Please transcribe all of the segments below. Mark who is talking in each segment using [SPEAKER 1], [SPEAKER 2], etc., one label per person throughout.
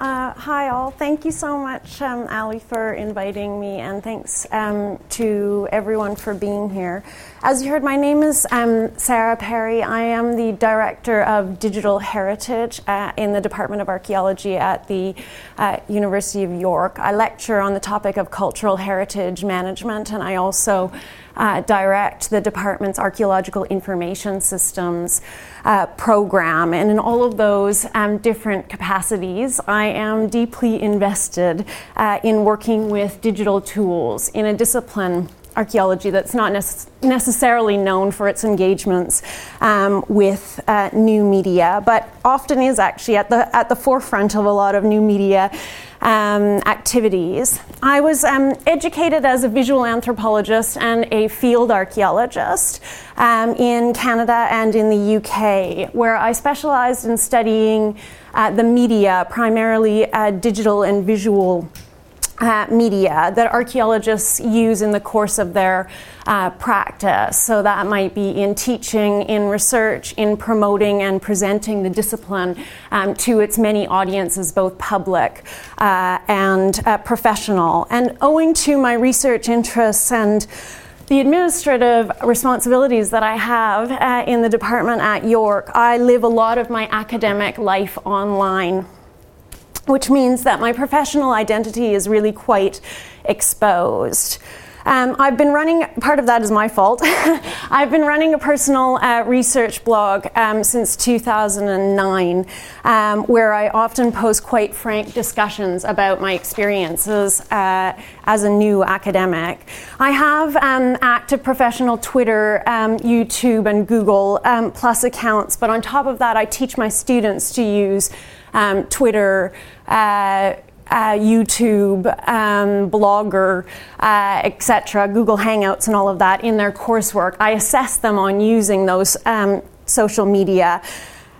[SPEAKER 1] Uh, hi, all. Thank you so much, um, Ali, for inviting me, and thanks um, to everyone for being here. As you heard, my name is um, Sara Perry. I am the Director of Digital Heritage uh, in the Department of Archaeology at the uh, University of York. I lecture on the topic of cultural heritage management, and I also uh, direct the department's archaeological information systems uh, program. And in all of those um, different capacities, I am deeply invested uh, in working with digital tools in a discipline archaeology that's not nece- necessarily known for its engagements um, with uh, new media, but often is actually at the at the forefront of a lot of new media um, activities. I was um, educated as a visual anthropologist and a field archaeologist um, in Canada and in the UK, where I specialized in studying uh, the media, primarily uh, digital and visual uh, media that archaeologists use in the course of their uh, practice. So that might be in teaching, in research, in promoting and presenting the discipline um, to its many audiences, both public uh, and uh, professional. And owing to my research interests and the administrative responsibilities that I have uh, in the department at York, I live a lot of my academic life online which means that my professional identity is really quite exposed. Um, I've been running, part of that is my fault. I've been running a personal uh, research blog um, since 2009, um, where I often post quite frank discussions about my experiences uh, as a new academic. I have um, active professional Twitter, um, YouTube, and Google um, Plus accounts, but on top of that, I teach my students to use Twitter. Uh, uh, YouTube, um, Blogger, uh, etc., Google Hangouts, and all of that in their coursework. I assess them on using those um, social media.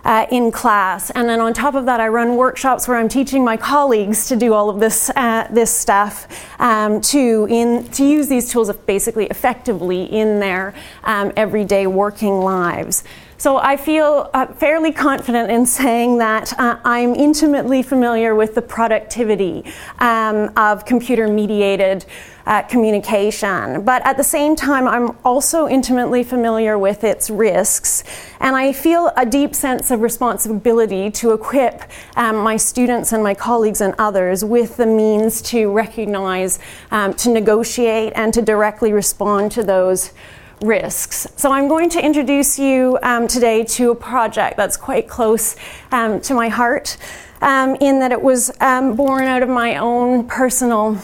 [SPEAKER 1] Uh, in class, and then on top of that, I run workshops where I'm teaching my colleagues to do all of this uh, this stuff um, to in to use these tools basically effectively in their um, everyday working lives. So I feel uh, fairly confident in saying that uh, I'm intimately familiar with the productivity um, of computer mediated. Uh, communication. But at the same time, I'm also intimately familiar with its risks, and I feel a deep sense of responsibility to equip um, my students and my colleagues and others with the means to recognize, um, to negotiate, and to directly respond to those risks. So I'm going to introduce you um, today to a project that's quite close um, to my heart, um, in that it was um, born out of my own personal,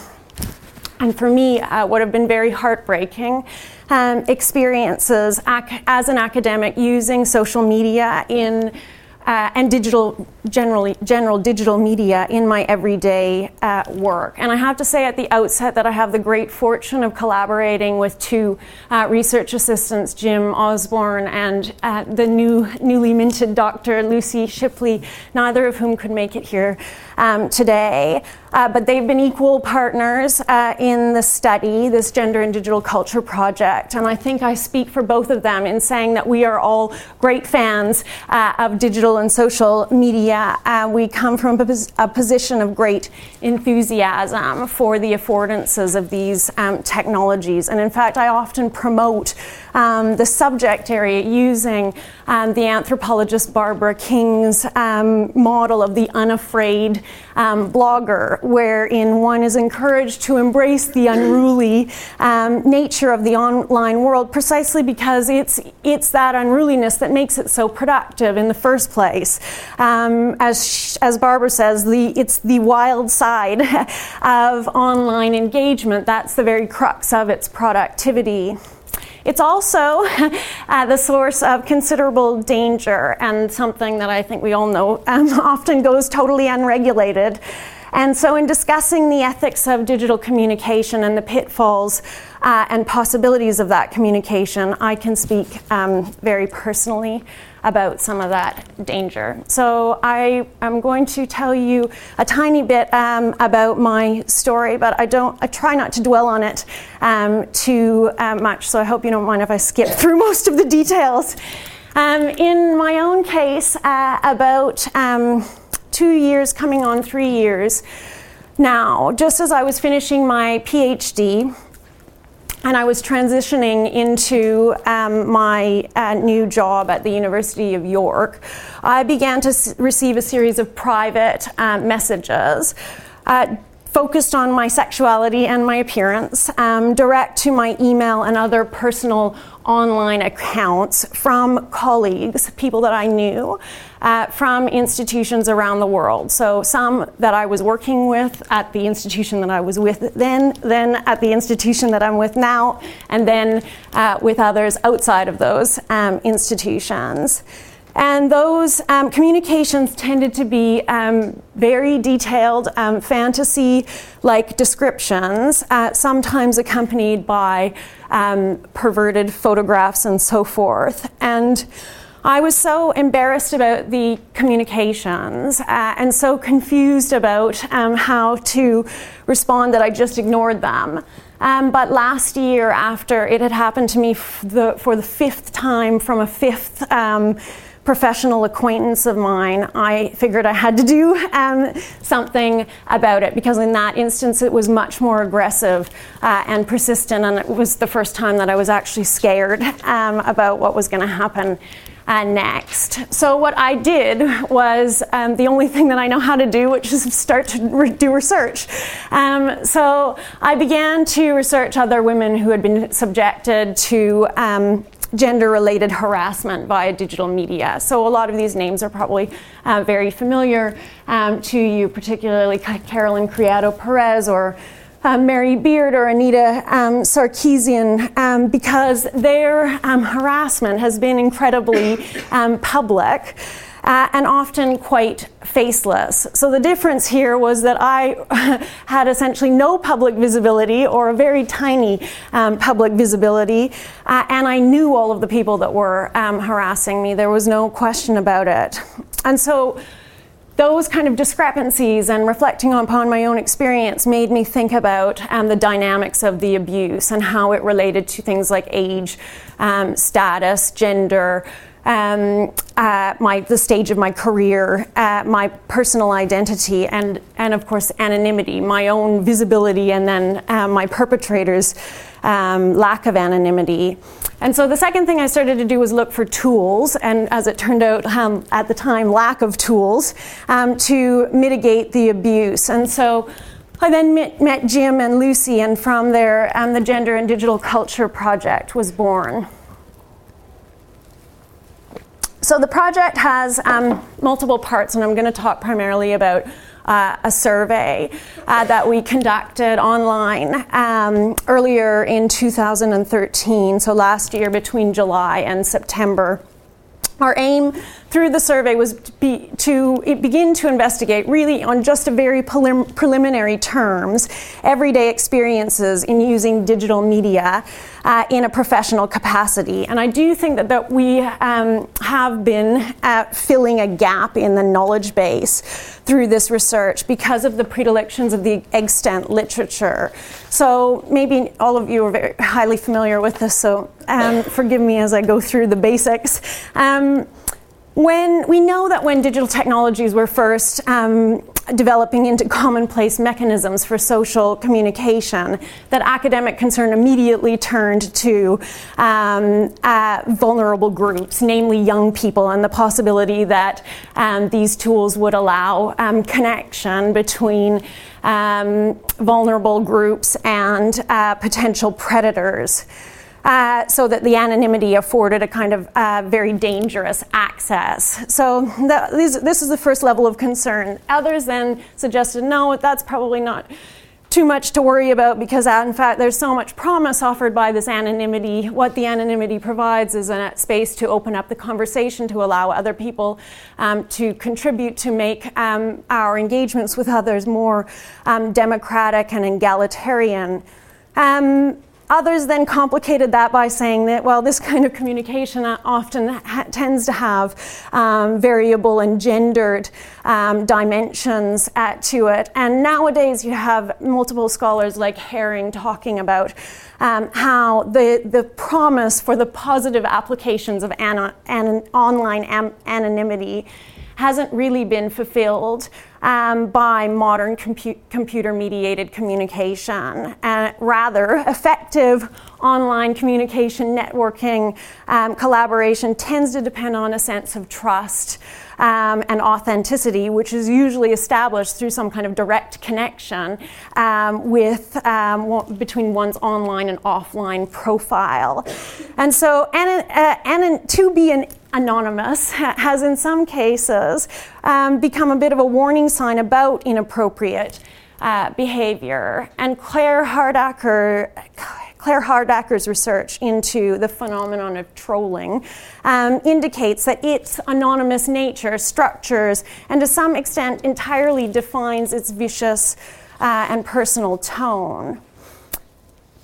[SPEAKER 1] and for me, uh, would have been very heartbreaking. Um, experiences ac- as an academic using social media in uh, and digital generally general digital media in my everyday uh, work. And I have to say at the outset that I have the great fortune of collaborating with two uh, research assistants, Jim Osborne and uh, the new newly minted Dr. Lucy Shipley, neither of whom could make it here um, today. Uh, but they've been equal partners uh, in the study, this Gender and Digital Culture Project. And I think I speak for both of them in saying that we are all great fans uh, of digital and social media. Uh, we come from a, pos- a, position of great enthusiasm for the affordances of these um, technologies. And in fact, I often promote um, the subject area using um, the anthropologist Barbara King's um, model of the unafraid um, blogger, wherein one is encouraged to embrace the unruly um, nature of the online world precisely because it's, it's that unruliness that makes it so productive in the first place. Um, as, as Barbara says, the, it's the wild side of online engagement. That's the very crux of its productivity. It's also uh, the source of considerable danger and something that I think we all know um, often goes totally unregulated. And so, in discussing the ethics of digital communication and the pitfalls uh, and possibilities of that communication, I can speak um, very personally about some of that danger. So I am going to tell you a tiny bit um, about my story, but I don't. I try not to dwell on it um, too uh, much. So I hope you don't mind if I skip through most of the details. Um, in my own case, uh, about um, two years, coming on three years now, just as I was finishing my PhD and I was transitioning into um, my uh, new job at the University of York, I began to s- receive a series of private uh, messages. Uh, focused on my sexuality and my appearance, um, direct to my email and other personal online accounts from colleagues, people that I knew, uh, from institutions around the world. So some that I was working with at the institution that I was with then, then at the institution that I'm with now, and then uh, with others outside of those um, institutions. And those um, communications tended to be um, very detailed, um, fantasy like descriptions, uh, sometimes accompanied by um, perverted photographs and so forth. And I was so embarrassed about the communications uh, and so confused about um, how to respond that I just ignored them. Um, but last year, after it had happened to me f- the, for the fifth time from a fifth um, professional acquaintance of mine, I figured I had to do um, something about it because in that instance it was much more aggressive uh, and persistent, and it was the first time that I was actually scared um, about what was going to happen. Uh, next. So, what I did was um, the only thing that I know how to do, which is start to re- do research. Um, so, I began to research other women who had been subjected to um, gender related harassment via digital media. So, a lot of these names are probably uh, very familiar um, to you, particularly Caroline Criado Perez or uh, Mary Beard or Anita um, Sarkeesian, um, because their um, harassment has been incredibly um, public. Uh, and often quite faceless. So the difference here was that I had essentially no public visibility or a very tiny um, public visibility, uh, and I knew all of the people that were um, harassing me. There was no question about it. And so those kind of discrepancies and reflecting upon my own experience made me think about um, the dynamics of the abuse and how it related to things like age, um, status, gender, um, uh, my the stage of my career, uh, my personal identity, and and of course anonymity, my own visibility, and then uh, my perpetrators' um, lack of anonymity. And so the second thing I started to do was look for tools, and as it turned out, um, at the time, lack of tools um, to mitigate the abuse. And so. I then met, met Jim and Lucy, and from there, um, the Gender and Digital Culture Project was born. So the project has um, multiple parts, and I'm going to talk primarily about uh, a survey uh, that we conducted online um, earlier in 2013, so last year between July and September. Our aim through the survey was to, be, to begin to investigate, really on just a very prelim- preliminary terms, everyday experiences in using digital media uh, in a professional capacity. And I do think that, that we um, have been uh, filling a gap in the knowledge base through this research because of the predilections of the extant literature. So maybe all of you are very highly familiar with this, so um, forgive me as I go through the basics. Um, when we know that when digital technologies were first um, developing into commonplace mechanisms for social communication, that academic concern immediately turned to um, uh, vulnerable groups, namely young people, and the possibility that um, these tools would allow um, connection between um, vulnerable groups and uh, potential predators. Uh, so that the anonymity afforded a kind of uh, very dangerous access. So the, this, this is the first level of concern. Others then suggested, no, that's probably not too much to worry about because, uh, in fact, there's so much promise offered by this anonymity. What the anonymity provides is a space to open up the conversation, to allow other people um, to contribute to make um, our engagements with others more um, democratic and egalitarian. Um, Others then complicated that by saying that, well, this kind of communication often ha- tends to have um, variable and gendered um, dimensions at, to it. And nowadays you have multiple scholars like Herring talking about um, how the, the promise for the positive applications of an- an- online am- anonymity hasn't really been fulfilled um, by modern compu- computer mediated communication. And rather, effective online communication, networking, um, collaboration tends to depend on a sense of trust um, and authenticity, which is usually established through some kind of direct connection um, with um, between one's online and offline profile. And so, and, uh, and to be an anonymous has in some cases um, become a bit of a warning sign about inappropriate uh, behavior. And Claire Hardaker Claire Hardaker's research into the phenomenon of trolling um, indicates that its anonymous nature, structures, and to some extent entirely defines its vicious uh, and personal tone.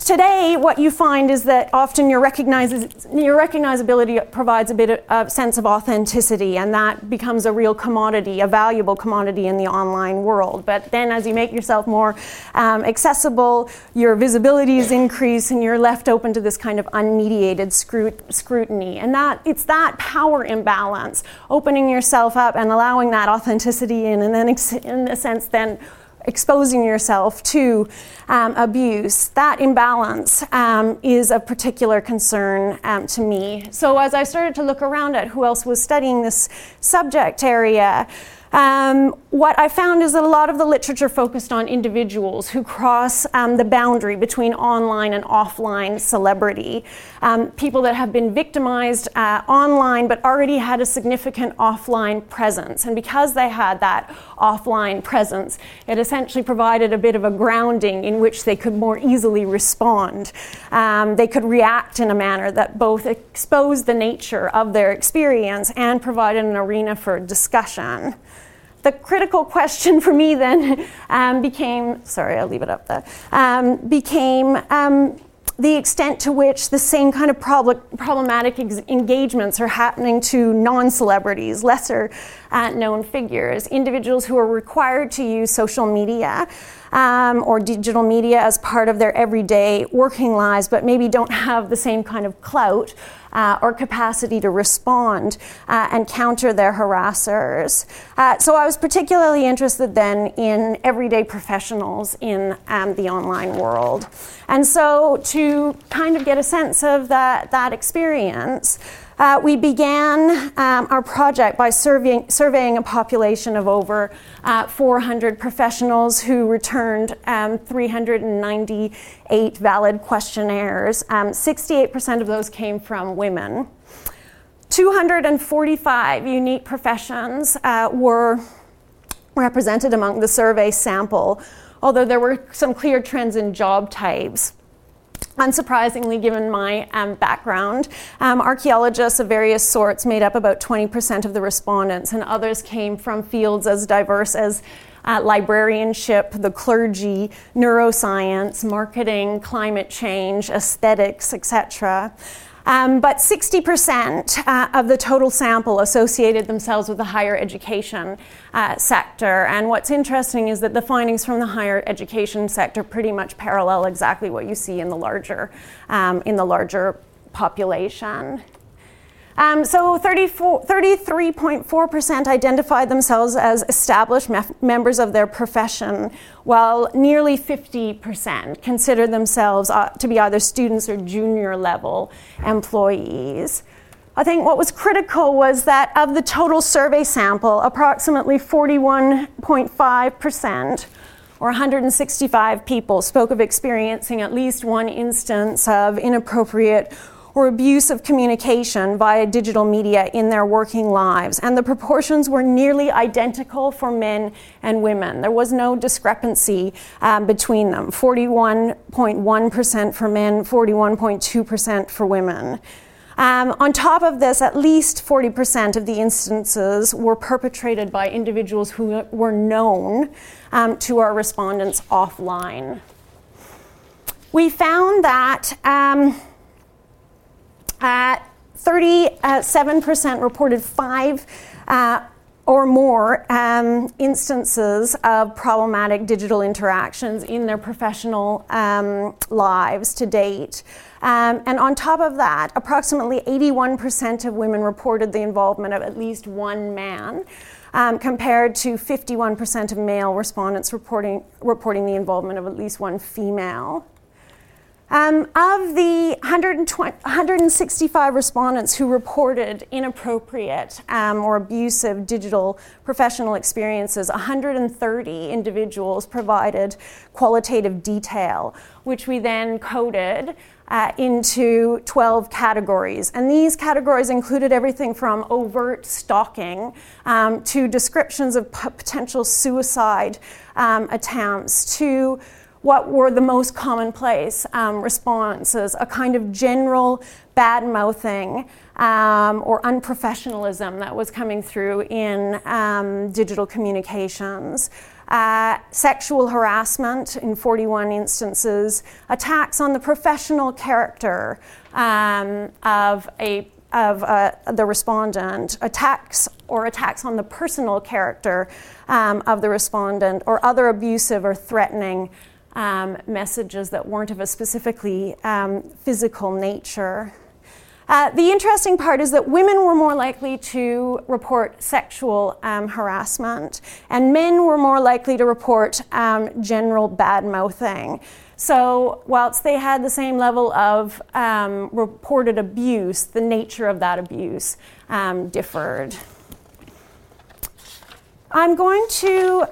[SPEAKER 1] Today, what you find is that often your, your recognizability provides a bit of a sense of authenticity, and that becomes a real commodity, a valuable commodity in the online world. But then, as you make yourself more um, accessible, your visibility is increased, and you're left open to this kind of unmediated scrut- scrutiny. And that it's that power imbalance, opening yourself up and allowing that authenticity in, and then, in a sense, then exposing yourself to um, abuse, that imbalance um, is of particular concern um, to me. So, as I started to look around at who else was studying this subject area, um, what I found is that a lot of the literature focused on individuals who cross um, the boundary between online and offline celebrity. Um, people that have been victimized uh, online but already had a significant offline presence. And because they had that offline presence, it essentially provided a bit of a grounding in which they could more easily respond. Um, they could react in a manner that both exposed the nature of their experience and provided an arena for discussion the critical question for me then um, became sorry, I'll leave it up there um, became um, the extent to which the same kind of prob- problematic ex- engagements are happening to non celebrities, lesser uh, known figures, individuals who are required to use social media um, or digital media as part of their everyday working lives, but maybe don't have the same kind of clout uh, or capacity to respond uh, and counter their harassers. Uh, so I was particularly interested then in everyday professionals in um, the online world. And so to kind of get a sense of that, that experience, uh, we began um, our project by surveying, surveying, a population of over uh, 400 professionals who returned um, 398 valid questionnaires. Um, 68% of those came from women. 245 unique professions uh, were represented among the survey sample, although there were some clear trends in job types. Unsurprisingly, given my um, background, um, archaeologists of various sorts made up about 20% of the respondents, and others came from fields as diverse as uh, librarianship, the clergy, neuroscience, marketing, climate change, aesthetics, etc. Um, but 60% uh, of the total sample associated themselves with the higher education uh, sector. And what's interesting is that the findings from the higher education sector pretty much parallel exactly what you see in the larger, um, in the larger population. Um, so 33.4% identified themselves as established mef- members of their profession, while nearly 50% considered themselves uh, to be either students or junior level employees. I think what was critical was that of the total survey sample, approximately 41.5%, or 165 people, spoke of experiencing at least one instance of inappropriate or abuse of communication via digital media in their working lives. And the proportions were nearly identical for men and women. There was no discrepancy um, between them 41.1% for men, 41.2% for women. Um, on top of this, at least 40% of the instances were perpetrated by individuals who were known um, to our respondents offline. We found that um, 37% reported five uh, or more um, instances of problematic digital interactions in their professional um, lives to date. Um, and on top of that, approximately 81% of women reported the involvement of at least one man um, compared to 51% of male respondents reporting, reporting the involvement of at least one female. Um, of the 165 respondents who reported inappropriate um, or abusive digital professional experiences, 130 individuals provided qualitative detail, which we then coded uh, into 12 categories. And these categories included everything from overt stalking um, to descriptions of p- potential suicide um, attempts to what were the most commonplace um, responses? A kind of general bad mouthing um, or unprofessionalism that was coming through in um, digital communications. Uh, sexual harassment in 41 instances, attacks on the professional character um, of a of uh, the respondent, attacks or attacks on the personal character um, of the respondent, or other abusive or threatening um, messages that weren't of a specifically um, physical nature. Uh, the interesting part is that women were more likely to report sexual um, harassment, and men were more likely to report um, general bad mouthing. So, whilst they had the same level of um, reported abuse, the nature of that abuse um, differed. I'm going to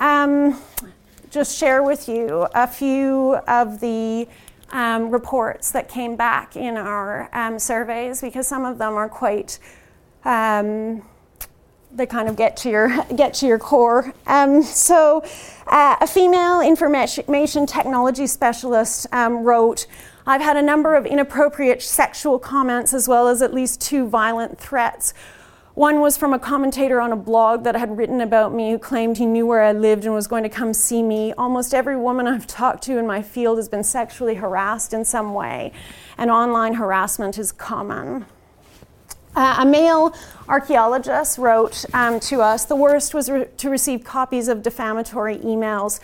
[SPEAKER 1] just share with you a few of the um, reports that came back in our um, surveys because some of them are quite. Um, they kind of get to your get to your core. Um, so, uh, a female information technology specialist um, wrote. I've had a number of inappropriate sexual comments as well as at least two violent threats one was from a commentator on a blog that had written about me who claimed he knew where I lived and was going to come see me. Almost every woman I've talked to in my field has been sexually harassed in some way, and online harassment is common. Uh, a male archaeologist wrote um, to us the worst was re- to receive copies of defamatory emails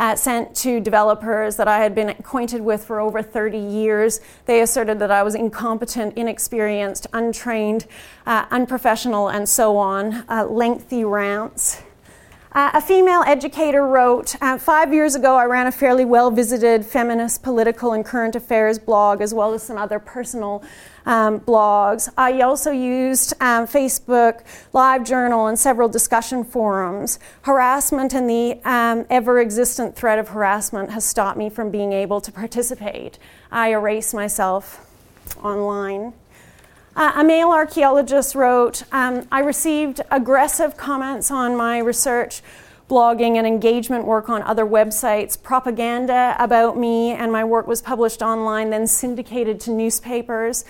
[SPEAKER 1] uh, sent to developers that I had been acquainted with for over 30 years. They asserted that I was incompetent, inexperienced, untrained, uh, unprofessional, and so on. Uh, lengthy rants. Uh, a female educator wrote uh, Five years ago, I ran a fairly well visited feminist, political, and current affairs blog, as well as some other personal um, blogs. I also used um, Facebook, LiveJournal, and several discussion forums. Harassment and the um, ever existent threat of harassment has stopped me from being able to participate. I erase myself online. Uh, a male archaeologist wrote um, I received aggressive comments on my research blogging and engagement work on other websites, propaganda about me and my work was published online, then syndicated to newspapers.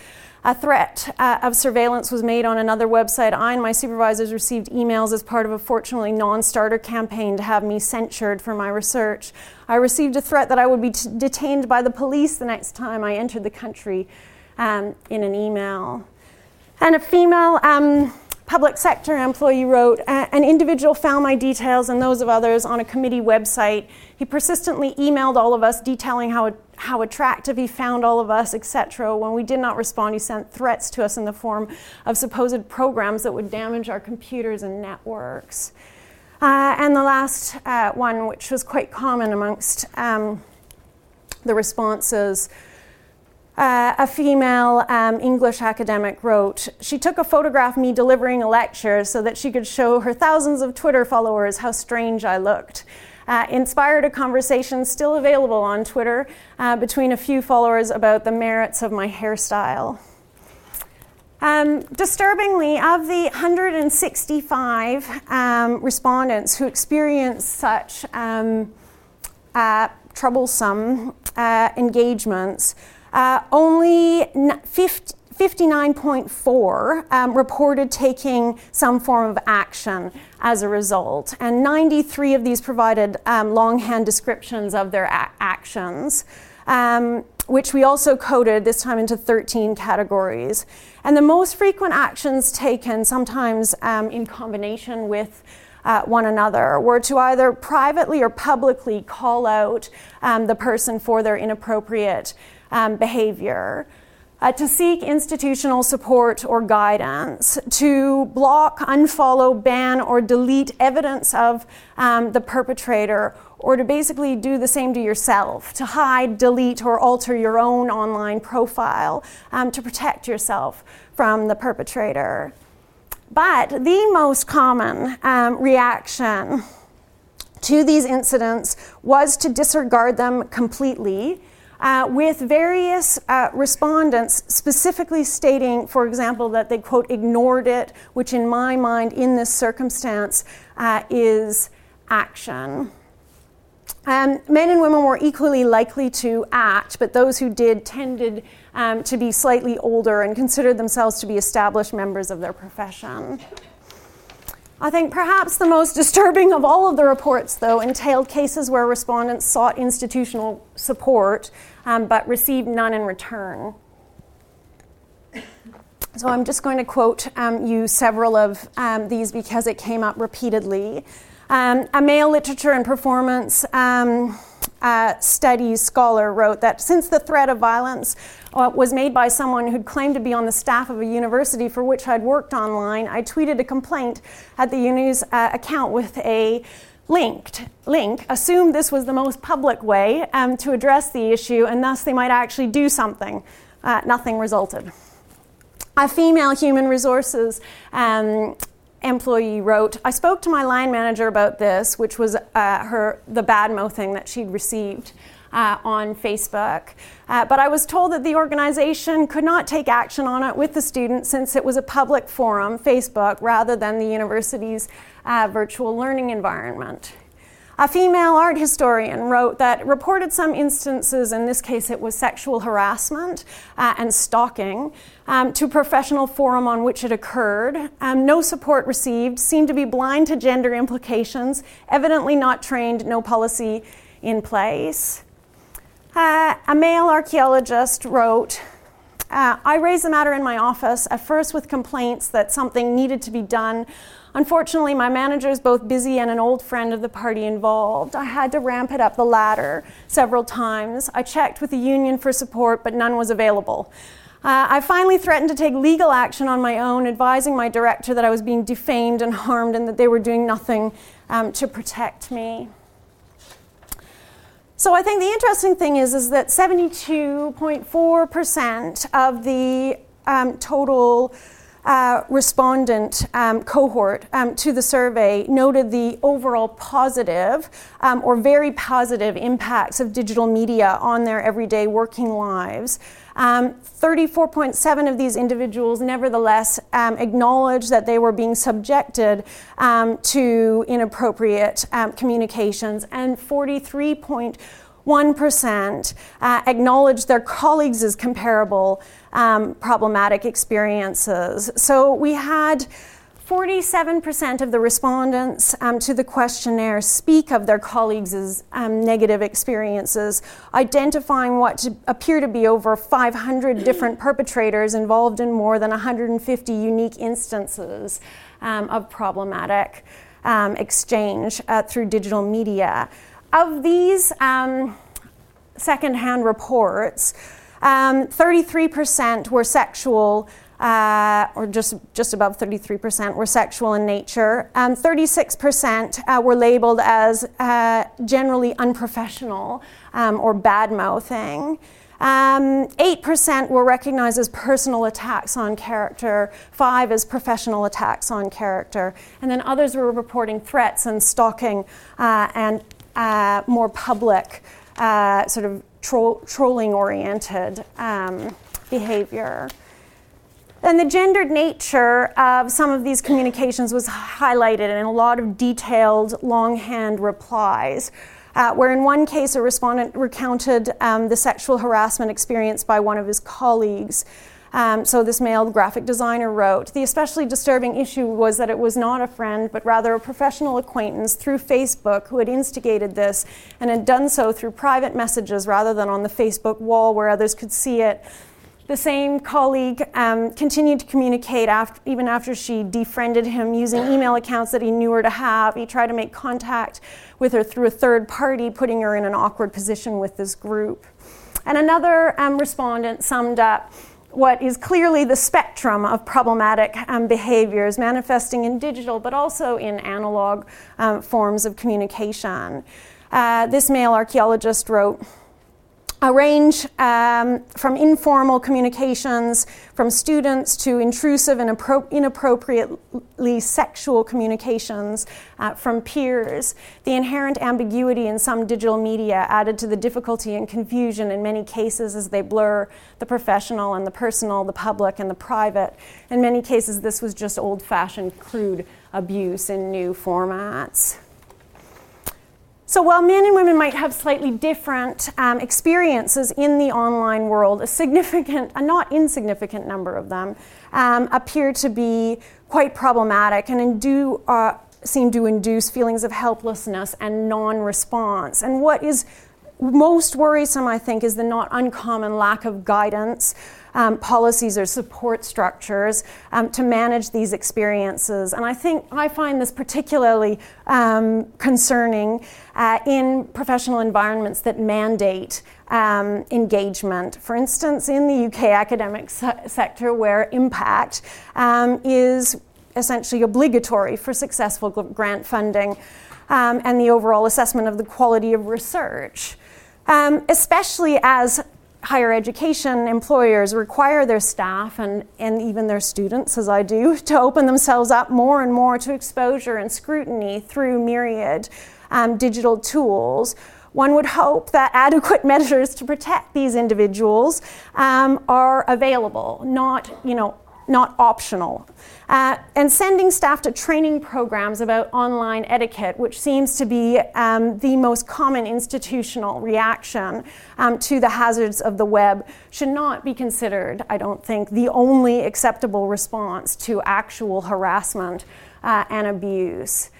[SPEAKER 1] A threat uh, of surveillance was made on another website. I and my supervisors received emails as part of a fortunately non starter campaign to have me censured for my research. I received a threat that I would be t- detained by the police the next time I entered the country um, in an email. And a female um, public sector employee wrote An individual found my details and those of others on a committee website. He persistently emailed all of us detailing how, how attractive he found all of us, etc. When we did not respond, he sent threats to us in the form of supposed programs that would damage our computers and networks. Uh, and the last uh, one, which was quite common amongst um, the responses, uh, a female um, English academic wrote, She took a photograph of me delivering a lecture so that she could show her thousands of Twitter followers how strange I looked. Uh, inspired a conversation still available on Twitter uh, between a few followers about the merits of my hairstyle. Um, disturbingly, of the 165 um, respondents who experienced such um, uh, troublesome uh, engagements, uh, only 59.4 um, reported taking some form of action as a result, and 93 of these provided um, longhand descriptions of their actions. Um, which we also coded this time into 13 categories. And the most frequent actions taken, sometimes um, in combination with uh, one another, were to either privately or publicly call out um, the person for their inappropriate um, behavior. uh, to seek institutional support or guidance, to block, unfollow, ban, or delete evidence of um, the perpetrator, or to basically do the same to yourself, to hide, delete, or alter your own online profile um, to protect yourself from the perpetrator. But the most common um, reaction to these incidents was to disregard them completely uh, with various uh, respondents specifically stating, for example, that they, quote, ignored it, which in my mind, in this circumstance, uh, is action. Um, men and women were equally likely to act, but those who did tended um, to be slightly older and considered themselves to be established members of their profession. I think perhaps the most disturbing of all of the reports, though, entailed cases where respondents sought institutional support um, but received none in return. So I'm just going to quote um, you several of um, these because it came up repeatedly. Um, a male literature and performance um, uh, studies scholar wrote that since the threat of violence uh, was made by someone who'd claimed to be on the staff of a university for which I'd worked online, I tweeted a complaint at the uni's uh, account with a linked link assumed this was the most public way um, to address the issue and thus they might actually do something. Uh, nothing resulted. A female human resources um, employee wrote, I spoke to my line manager about this, which was uh, her the bad mouthing that she'd received. Uh, on Facebook. Uh, but I was told that the organization could not take action on it with the students since it was a public forum, Facebook, rather than the university's uh, virtual learning environment. A female art historian wrote that reported some instances, in this case it was sexual harassment uh, and stalking, um, to professional forum on which it occurred. Um, no support received, seemed to be blind to gender implications, evidently not trained, no policy in place. Uh, a male archaeologist wrote, uh, I raised the matter in my office, at first with complaints that something needed to be done Unfortunately, my manager is both busy and an old friend of the party involved. I had to ramp it up the ladder several times. I checked with the union for support, but none was available. Uh, I finally threatened to take legal action on my own, advising my director that I was being defamed and harmed and that they were doing nothing um, to protect me. So I think the interesting thing is, is that 72.4% of the um, total uh, respondent um, cohort um, to the survey noted the overall positive um, or very positive impacts of digital media on their everyday working lives. 34.7 um, of these individuals, nevertheless, um, acknowledged that they were being subjected um, to inappropriate communications, and 43.1% uh, acknowledged their colleagues as comparable um, problematic experiences. So we had 47% of the respondents um, to the questionnaire speak of their colleagues' um, negative experiences, identifying what appear to be over 500 different perpetrators involved in more than 150 unique instances um, of problematic um, exchange uh, through digital media. Of these um, secondhand reports, um, 33% were sexual, uh, or just, just above 33% were sexual in nature. Um, 36% uh, were labeled as uh, generally unprofessional um, or bad mouthing. Um, 8% were recognized as personal attacks on character, 5 as professional attacks on character, and then others were reporting threats and stalking uh, and uh, more public, sort of tro- trolling oriented um, behavior. And the gendered nature of some of these communications was highlighted in a lot of detailed longhand replies. Uh, where in one case a respondent recounted um, the sexual harassment experienced by one of his colleagues. Um, so this male graphic designer wrote, the especially disturbing issue was that it was not a friend, but rather a professional acquaintance through Facebook who had instigated this and had done so through private messages rather than on the Facebook wall where others could see it. The same colleague um, continued to communicate after, even after she defriended him using email accounts that he knew her to have. He tried to make contact with her through a third party, putting her in an awkward position with this group. And another um, respondent summed up what is clearly the spectrum of problematic um, behaviors manifesting in digital but also in analog um, forms of communication. Uh, this male archaeologist wrote a range um, from informal communications from students to intrusive and appro- inappropriately sexual communications uh, from peers. The inherent ambiguity in some digital media added to the difficulty and confusion in many cases as they blur the professional and the personal, the public and the private. In many cases, this was just old fashioned, crude abuse in new formats. So while men and women might have slightly different um, experiences in the online world, a significant, a not insignificant number of them um, appear to be quite problematic and do, uh, seem to induce feelings of helplessness and non-response. And what is most worrisome, I think, is the not uncommon lack of guidance um, policies or support structures um, to manage these experiences. And I think I find this particularly um, concerning uh, in professional environments that mandate um, engagement. For instance, in the UK academic se- sector, where impact um, is essentially obligatory for successful grant funding. Um, and the overall assessment of the quality of research. Um, especially as higher education employers require their staff and, and even their students, as I do, to open themselves up more and more to exposure and scrutiny through myriad um, digital tools. One would hope that adequate measures to protect these individuals um, are available, not, you know, not optional. Uh, and sending staff to training programs about online etiquette, which seems to be um, the most common institutional reaction um, to the hazards of the web, should not be considered, I don't think, the only acceptable response to actual harassment uh, and abuse.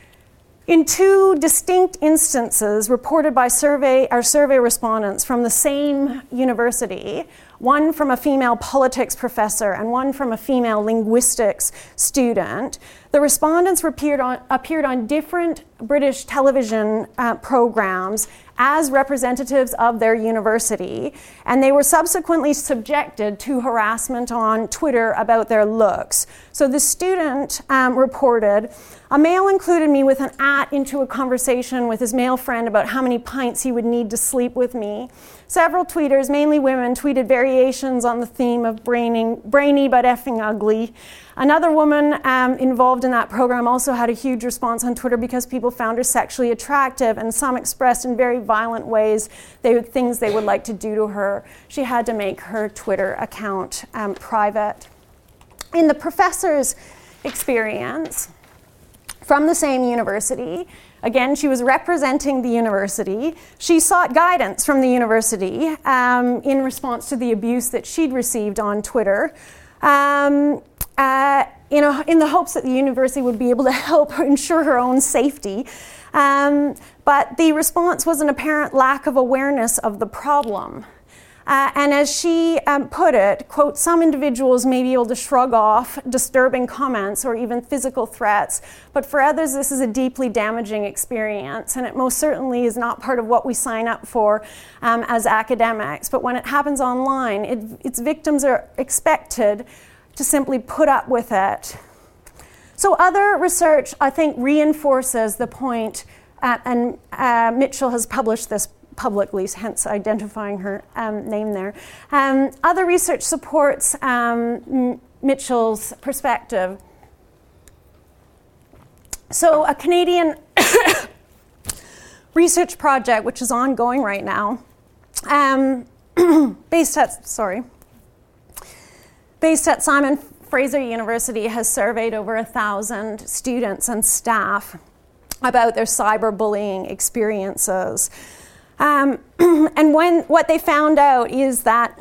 [SPEAKER 1] In two distinct instances reported by survey, our survey respondents from the same university, one from a female politics professor and one from a female linguistics student. The respondents appeared on, appeared on different British television uh, programs as representatives of their university, and they were subsequently subjected to harassment on Twitter about their looks. So the student um, reported a male included me with an at into a conversation with his male friend about how many pints he would need to sleep with me. Several tweeters, mainly women, tweeted variations on the theme of braining, brainy but effing ugly. Another woman um, involved in that program also had a huge response on Twitter because people found her sexually attractive, and some expressed in very violent ways they, things they would like to do to her. She had to make her Twitter account um, private. In the professor's experience, from the same university, Again, she was representing the university. She sought guidance from the university um, in response to the abuse that she'd received on Twitter. Um, uh, you know, in the hopes that the university would be able to help her ensure her own safety. Um, but the response was an apparent lack of awareness of the problem. Uh, and as she um, put it, quote, some individuals may be able to shrug off disturbing comments or even physical threats, but for others, this is a deeply damaging experience, and it most certainly is not part of what we sign up for um, as academics. But when it happens online, it, its victims are expected to simply put up with it. So, other research, I think, reinforces the point, uh, and uh, Mitchell has published this publicly, hence identifying her um, name there. Um, other research supports um, Mitchell's perspective. So, a Canadian research project, which is ongoing right now, um, based at sorry, based at Simon Fraser University, has surveyed over a thousand students and staff about their cyberbullying experiences. Um, and when what they found out is that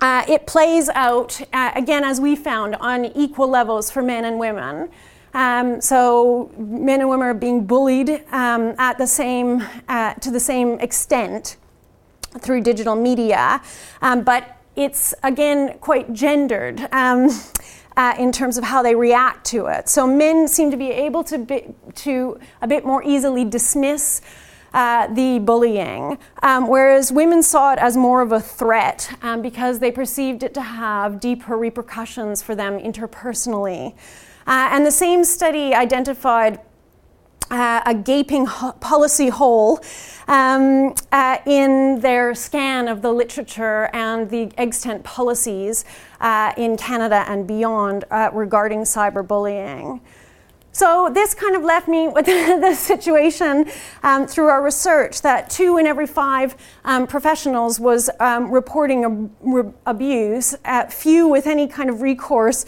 [SPEAKER 1] uh, it plays out, uh, again, as we found, on equal levels for men and women. Um, so men and women are being bullied um, at the same, uh, to the same extent through digital media, um, but it's again quite gendered um, uh, in terms of how they react to it. So men seem to be able to, be, to a bit more easily dismiss uh, the bullying, um, whereas women saw it as more of a threat um, because they perceived it to have deeper repercussions for them interpersonally. Uh, and the same study identified uh, a gaping ho- policy hole um, uh, in their scan of the literature and the extant policies uh, in Canada and beyond uh, regarding cyberbullying. So, this kind of left me with the situation um, through our research that two in every five um, professionals was um, reporting re- abuse, few with any kind of recourse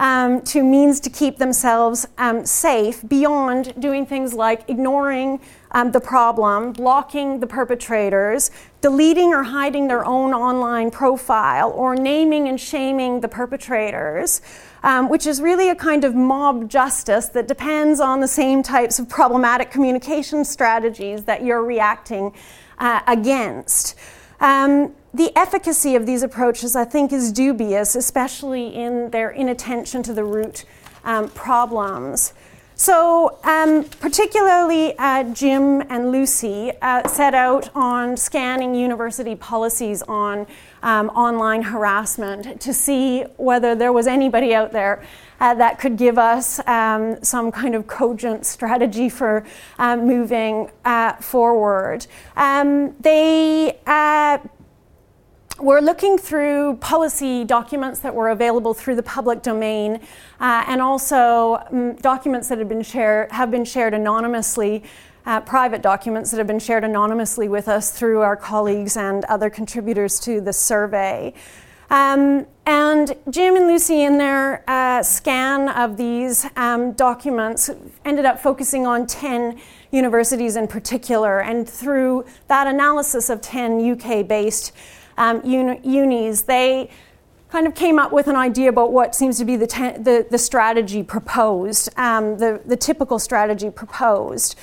[SPEAKER 1] um, to means to keep themselves um, safe beyond doing things like ignoring um, the problem, blocking the perpetrators, deleting or hiding their own online profile, or naming and shaming the perpetrators. Um, which is really a kind of mob justice that depends on the same types of problematic communication strategies that you're reacting uh, against. Um, the efficacy of these approaches, I think, is dubious, especially in their inattention to the root um, problems. So, um, particularly uh, Jim and Lucy uh, set out on scanning university policies on um, online harassment to see whether there was anybody out there uh, that could give us um, some kind of cogent strategy for um, moving uh, forward. Um, they uh, we're looking through policy documents that were available through the public domain uh, and also um, documents that have been, shared, have been shared anonymously, uh, private documents that have been shared anonymously with us through our colleagues and other contributors to the survey. Um, and Jim and Lucy, in their uh, scan of these um, documents, ended up focusing on 10 universities in particular. And through that analysis of 10 UK based um, uni- unis, they kind of came up with an idea about what seems to be the, te- the, the, strategy proposed, um, the, the typical strategy proposed.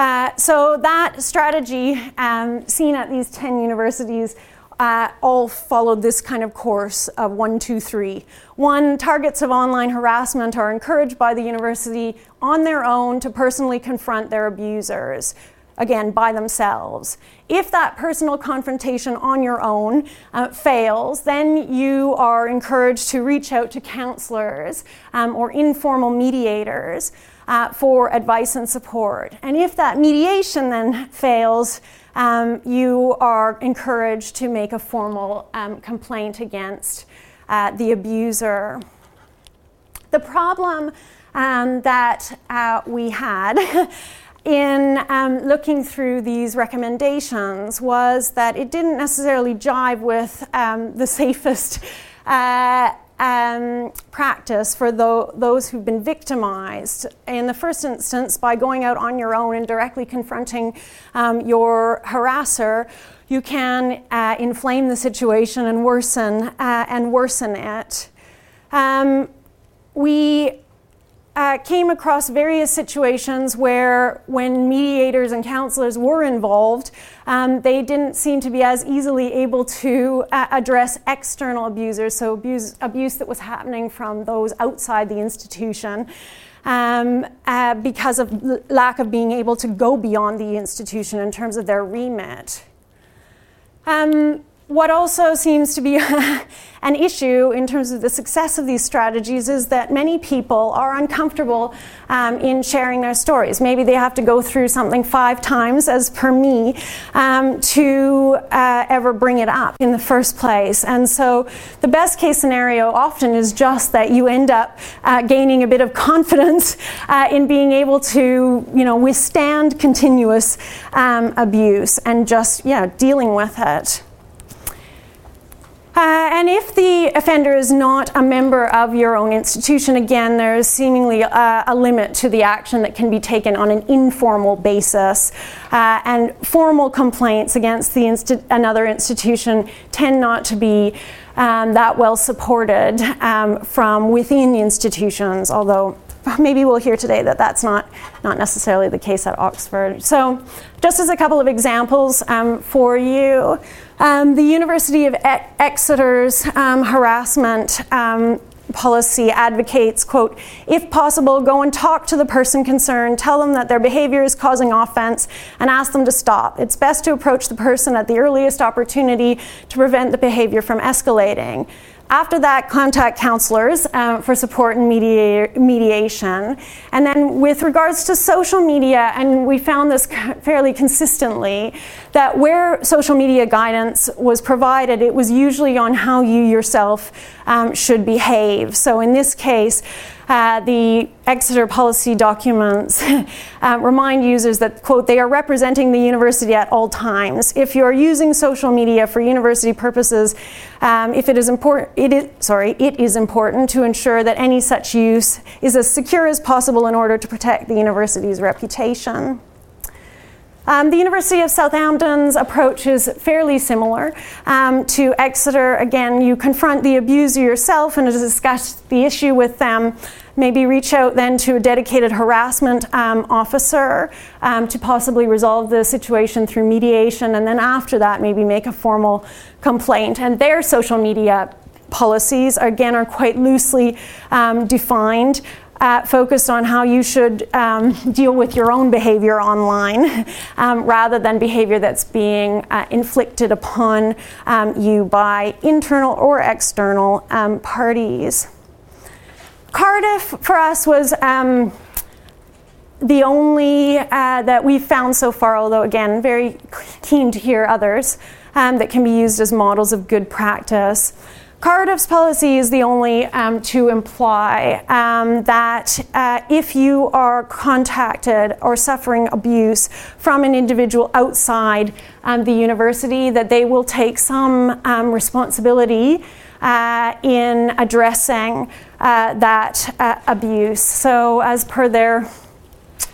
[SPEAKER 1] Uh, so that strategy, um, seen at these 10 universities, uh, all followed this kind of course of one, two, three. One, targets of online harassment are encouraged by the university on their own to personally confront their abusers again, by themselves. If that personal confrontation on your own uh, fails, then you are encouraged to reach out to counselors um, or informal mediators uh, for advice and support. And if that mediation then fails, um, you are encouraged to make a formal um, complaint against uh, the abuser. The problem um, that uh, we had in um, looking through these recommendations was that it didn't necessarily jive with um, the safest uh, um, practice for those who've been victimized. In the first instance, by going out on your own and directly confronting um, your harasser, you can uh, inflame the situation and worsen uh, and worsen it. Um, we uh, came across various situations where, when mediators and counselors were involved, um, they didn't seem to be as easily able to uh, address external abusers, so abuse, abuse that was happening from those outside the institution. Um, uh, because of l- lack of being able to go beyond the institution in terms of their remit. Um, what also seems to be an issue in terms of the success of these strategies is that many people are uncomfortable um, in sharing their stories. Maybe they have to go through something five times, as per me, um, to uh, ever bring it up in the first place. And so the best case scenario often is just that you end up uh, gaining a bit of confidence uh, in being able to, you know, withstand continuous um, abuse and just, yeah, dealing with it. Uh, and if the offender is not a member of your own institution, again, there is seemingly a, a limit to the action that can be taken on an informal basis. Uh, and formal complaints against the insti- another institution tend not to be um, that well supported um, from within institutions, although maybe we'll hear today that that's not, not necessarily the case at Oxford. So, just as a couple of examples um, for you, um, the University of Exeter's um, harassment um, policy advocates, quote, if possible, go and talk to the person concerned, tell them that their behavior is causing offense, and ask them to stop. It's best to approach the person at the earliest opportunity to prevent the behavior from escalating. After that, contact counselors um, for support and media- mediation. And then, with regards to social media, and we found this fairly consistently, that where social media guidance was provided, it was usually on how you yourself um, should behave. So, in this case, uh, the Exeter policy documents uh, remind users that, quote, they are representing the university at all times. If you are using social media for university purposes, um, if it is important, it is, sorry, it is important to ensure that any such use is as secure as possible in order to protect the university's reputation. Um, the University of Southampton's approach is fairly similar um, to Exeter. Again, you confront the abuser yourself and discuss the issue with them. Maybe reach out then to a dedicated harassment um, officer um, to possibly resolve the situation through mediation, and then after that, maybe make a formal complaint. And their social media policies, again, are quite loosely um, defined uh, focused on how you should um, deal with your own behavior online um, rather than behavior that's being uh, inflicted upon um, you by internal or external um, parties. Cardiff for us was um, the only uh, that we've found so far, although again, very keen to hear others um, that can be used as models of good practice. Cardiff's policy is the only um, to imply um, that uh, if you are contacted or suffering abuse from an individual outside um, the university, that they will take some um, responsibility uh, in addressing uh, that uh, abuse. So, as per their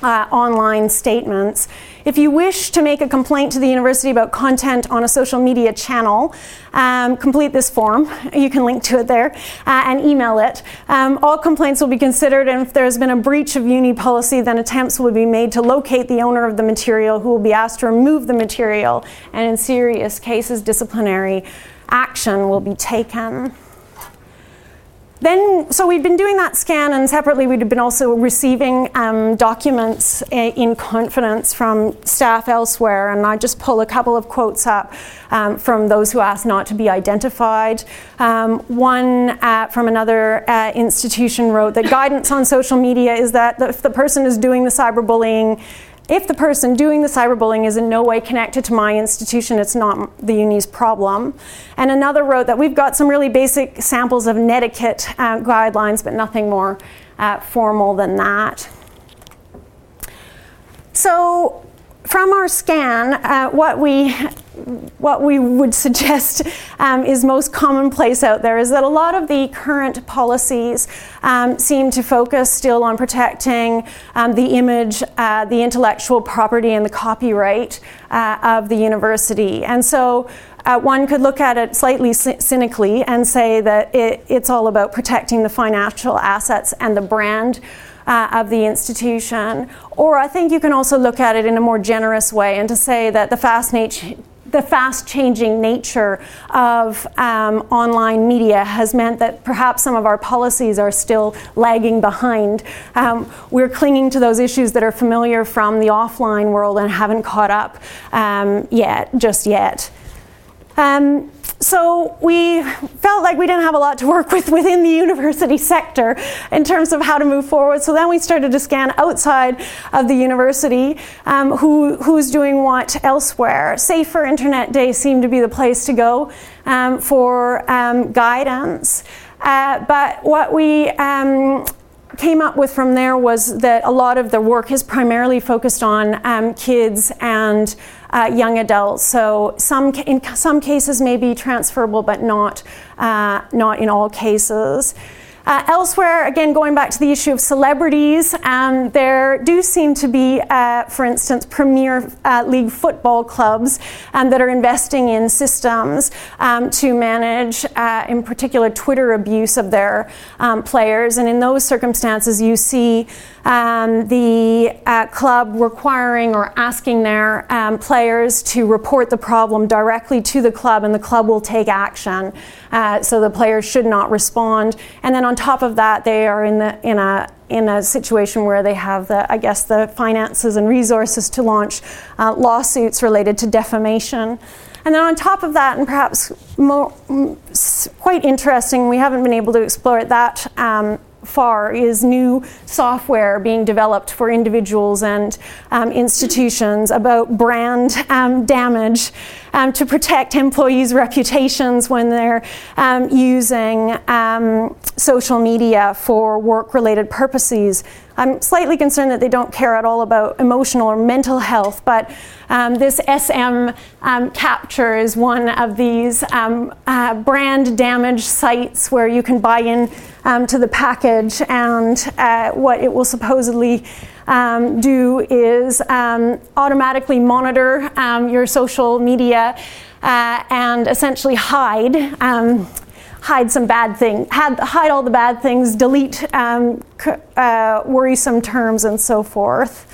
[SPEAKER 1] uh, online statements. If you wish to make a complaint to the university about content on a social media channel, um, complete this form. You can link to it there uh, and email it. Um, all complaints will be considered, and if there has been a breach of uni policy, then attempts will be made to locate the owner of the material who will be asked to remove the material, and in serious cases, disciplinary action will be taken. Then, so we'd been doing that scan, and separately, we'd been also receiving um, documents in confidence from staff elsewhere. And I just pull a couple of quotes up um, from those who asked not to be identified. Um, one uh, from another uh, institution wrote that guidance on social media is that if the person is doing the cyberbullying, if the person doing the cyberbullying is in no way connected to my institution, it's not the uni's problem. And another wrote that we've got some really basic samples of netiquette uh, guidelines, but nothing more uh, formal than that. So, from our scan, uh, what we what we would suggest um, is most commonplace out there is that a lot of the current policies um, seem to focus still on protecting um, the image, uh, the intellectual property, and the copyright uh, of the university. And so uh, one could look at it slightly c- cynically and say that it, it's all about protecting the financial assets and the brand uh, of the institution. Or I think you can also look at it in a more generous way and to say that the fast nature the fast changing nature of um, online media has meant that perhaps some of our policies are still lagging behind. Um, we're clinging to those issues that are familiar from the offline world and haven't caught up um, yet, just yet. Um, so we felt like we didn't have a lot to work with within the university sector in terms of how to move forward. So then we started to scan outside of the university um, who, who's doing what elsewhere. Safer Internet Day seemed to be the place to go um, for um, guidance. Uh, but what we um, came up with from there was that a lot of the work is primarily focused on um, kids and uh, young adults. So some in some cases may be transferable, but not uh, not in all cases. Uh, elsewhere, again, going back to the issue of celebrities, um, there do seem to be, uh, for instance, Premier uh, League football clubs um, that are investing in systems um, to manage, uh, in particular, Twitter abuse of their um, players. And in those circumstances, you see um, the uh, club requiring or asking their um, players to report the problem directly to the club, and the club will take action. Uh, so the players should not respond. And then on on top of that, they are in the in a in a situation where they have the I guess the finances and resources to launch uh, lawsuits related to defamation. And then on top of that, and perhaps more, quite interesting, we haven't been able to explore it that um, far is new software being developed for individuals and um, institutions about brand um, damage um, to protect employees' reputations when they're um, using social media for work related purposes. I'm slightly concerned that they don't care at all about emotional or mental health, but um, this SM um, Capture is one of these um, uh, brand damage sites where you can buy in um, to the package, and uh, what it will supposedly um, do is um, automatically monitor your social media uh, and essentially hide hide some bad things, hide all the bad things, delete um, uh, worrisome terms, and so forth.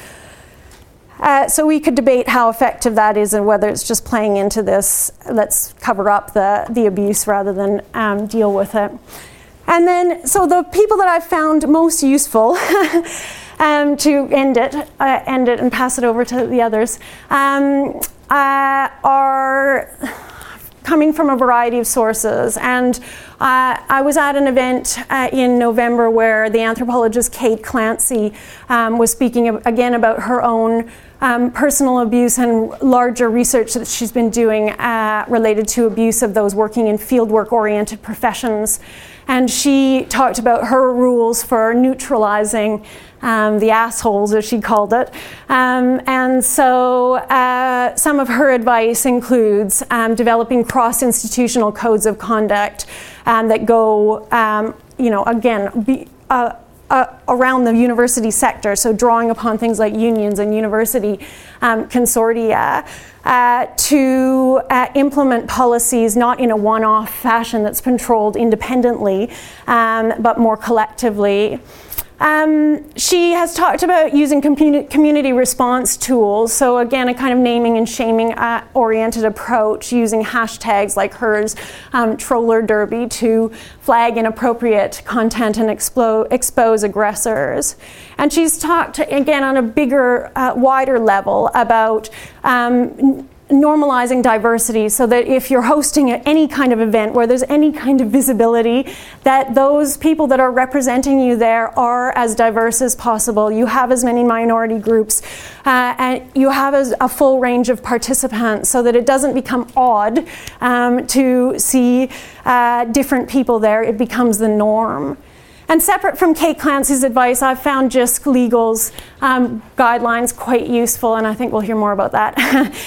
[SPEAKER 1] Uh, so we could debate how effective that is and whether it's just playing into this, let's cover up the, the abuse rather than um, deal with it. And then, so the people that I've found most useful um, to end it, uh, end it and pass it over to the others um, uh, are coming from a variety of sources. And uh, I was at an event uh, in November where the anthropologist Kate Clancy um, was speaking again about her own um, personal abuse and larger research that she's been doing uh, related to abuse of those working in fieldwork oriented professions. And she talked about her rules for neutralizing um, the assholes, as she called it. Um, and so uh, some of her advice includes um, developing cross institutional codes of conduct um, that go, um, you know, again, be, uh, uh, around the university sector, so drawing upon things like unions and university um, consortia. Uh, to uh, implement policies not in a one off fashion that's controlled independently, um, but more collectively. Um, she has talked about using community response tools. So, again, a kind of naming and shaming uh, oriented approach using hashtags like hers, um, Troller Derby, to flag inappropriate content and explo- expose aggressors. And she's talked, again, on a bigger, uh, wider level about um, normalizing diversity so that if you're hosting any kind of event where there's any kind of visibility, that those people that are representing you there are as diverse as possible. You have as many minority groups uh, and you have a full range of participants so that it doesn't become odd um, to see uh, different people there. It becomes the norm. And separate from Kate Clancy's advice, I've found JISC Legal's um, guidelines quite useful, and I think we'll hear more about that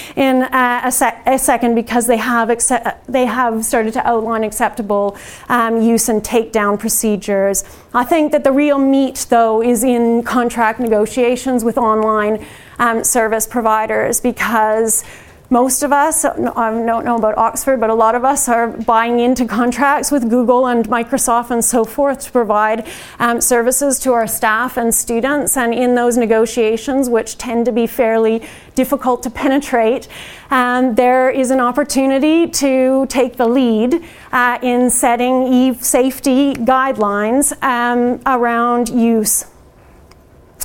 [SPEAKER 1] in uh, a, sec- a, second because they have, accept- they have started to outline acceptable um, use and takedown procedures. I think that the real meat, though, is in contract negotiations with online um, service providers because most of us, I don't know about Oxford, but a lot of us are buying into contracts with Google and Microsoft and so forth to provide um, services to our staff and students. And in those negotiations, which tend to be fairly difficult to penetrate, um, there is an opportunity to take the lead uh, in setting e-safety guidelines um, around use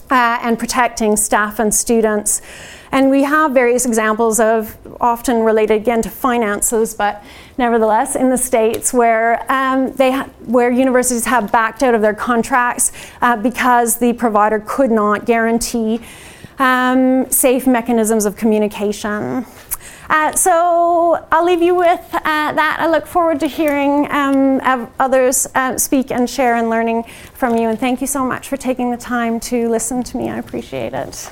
[SPEAKER 1] uh, and protecting staff and students. And we have various examples of, often related again to finances, but nevertheless, in the States where, um, they ha- where universities have backed out of their contracts uh, because the provider could not guarantee um, safe mechanisms of communication. Uh, so I'll leave you with uh, that. I look forward to hearing um, others uh, speak and share and learning from you. And thank you so much for taking the time to listen to me. I appreciate it.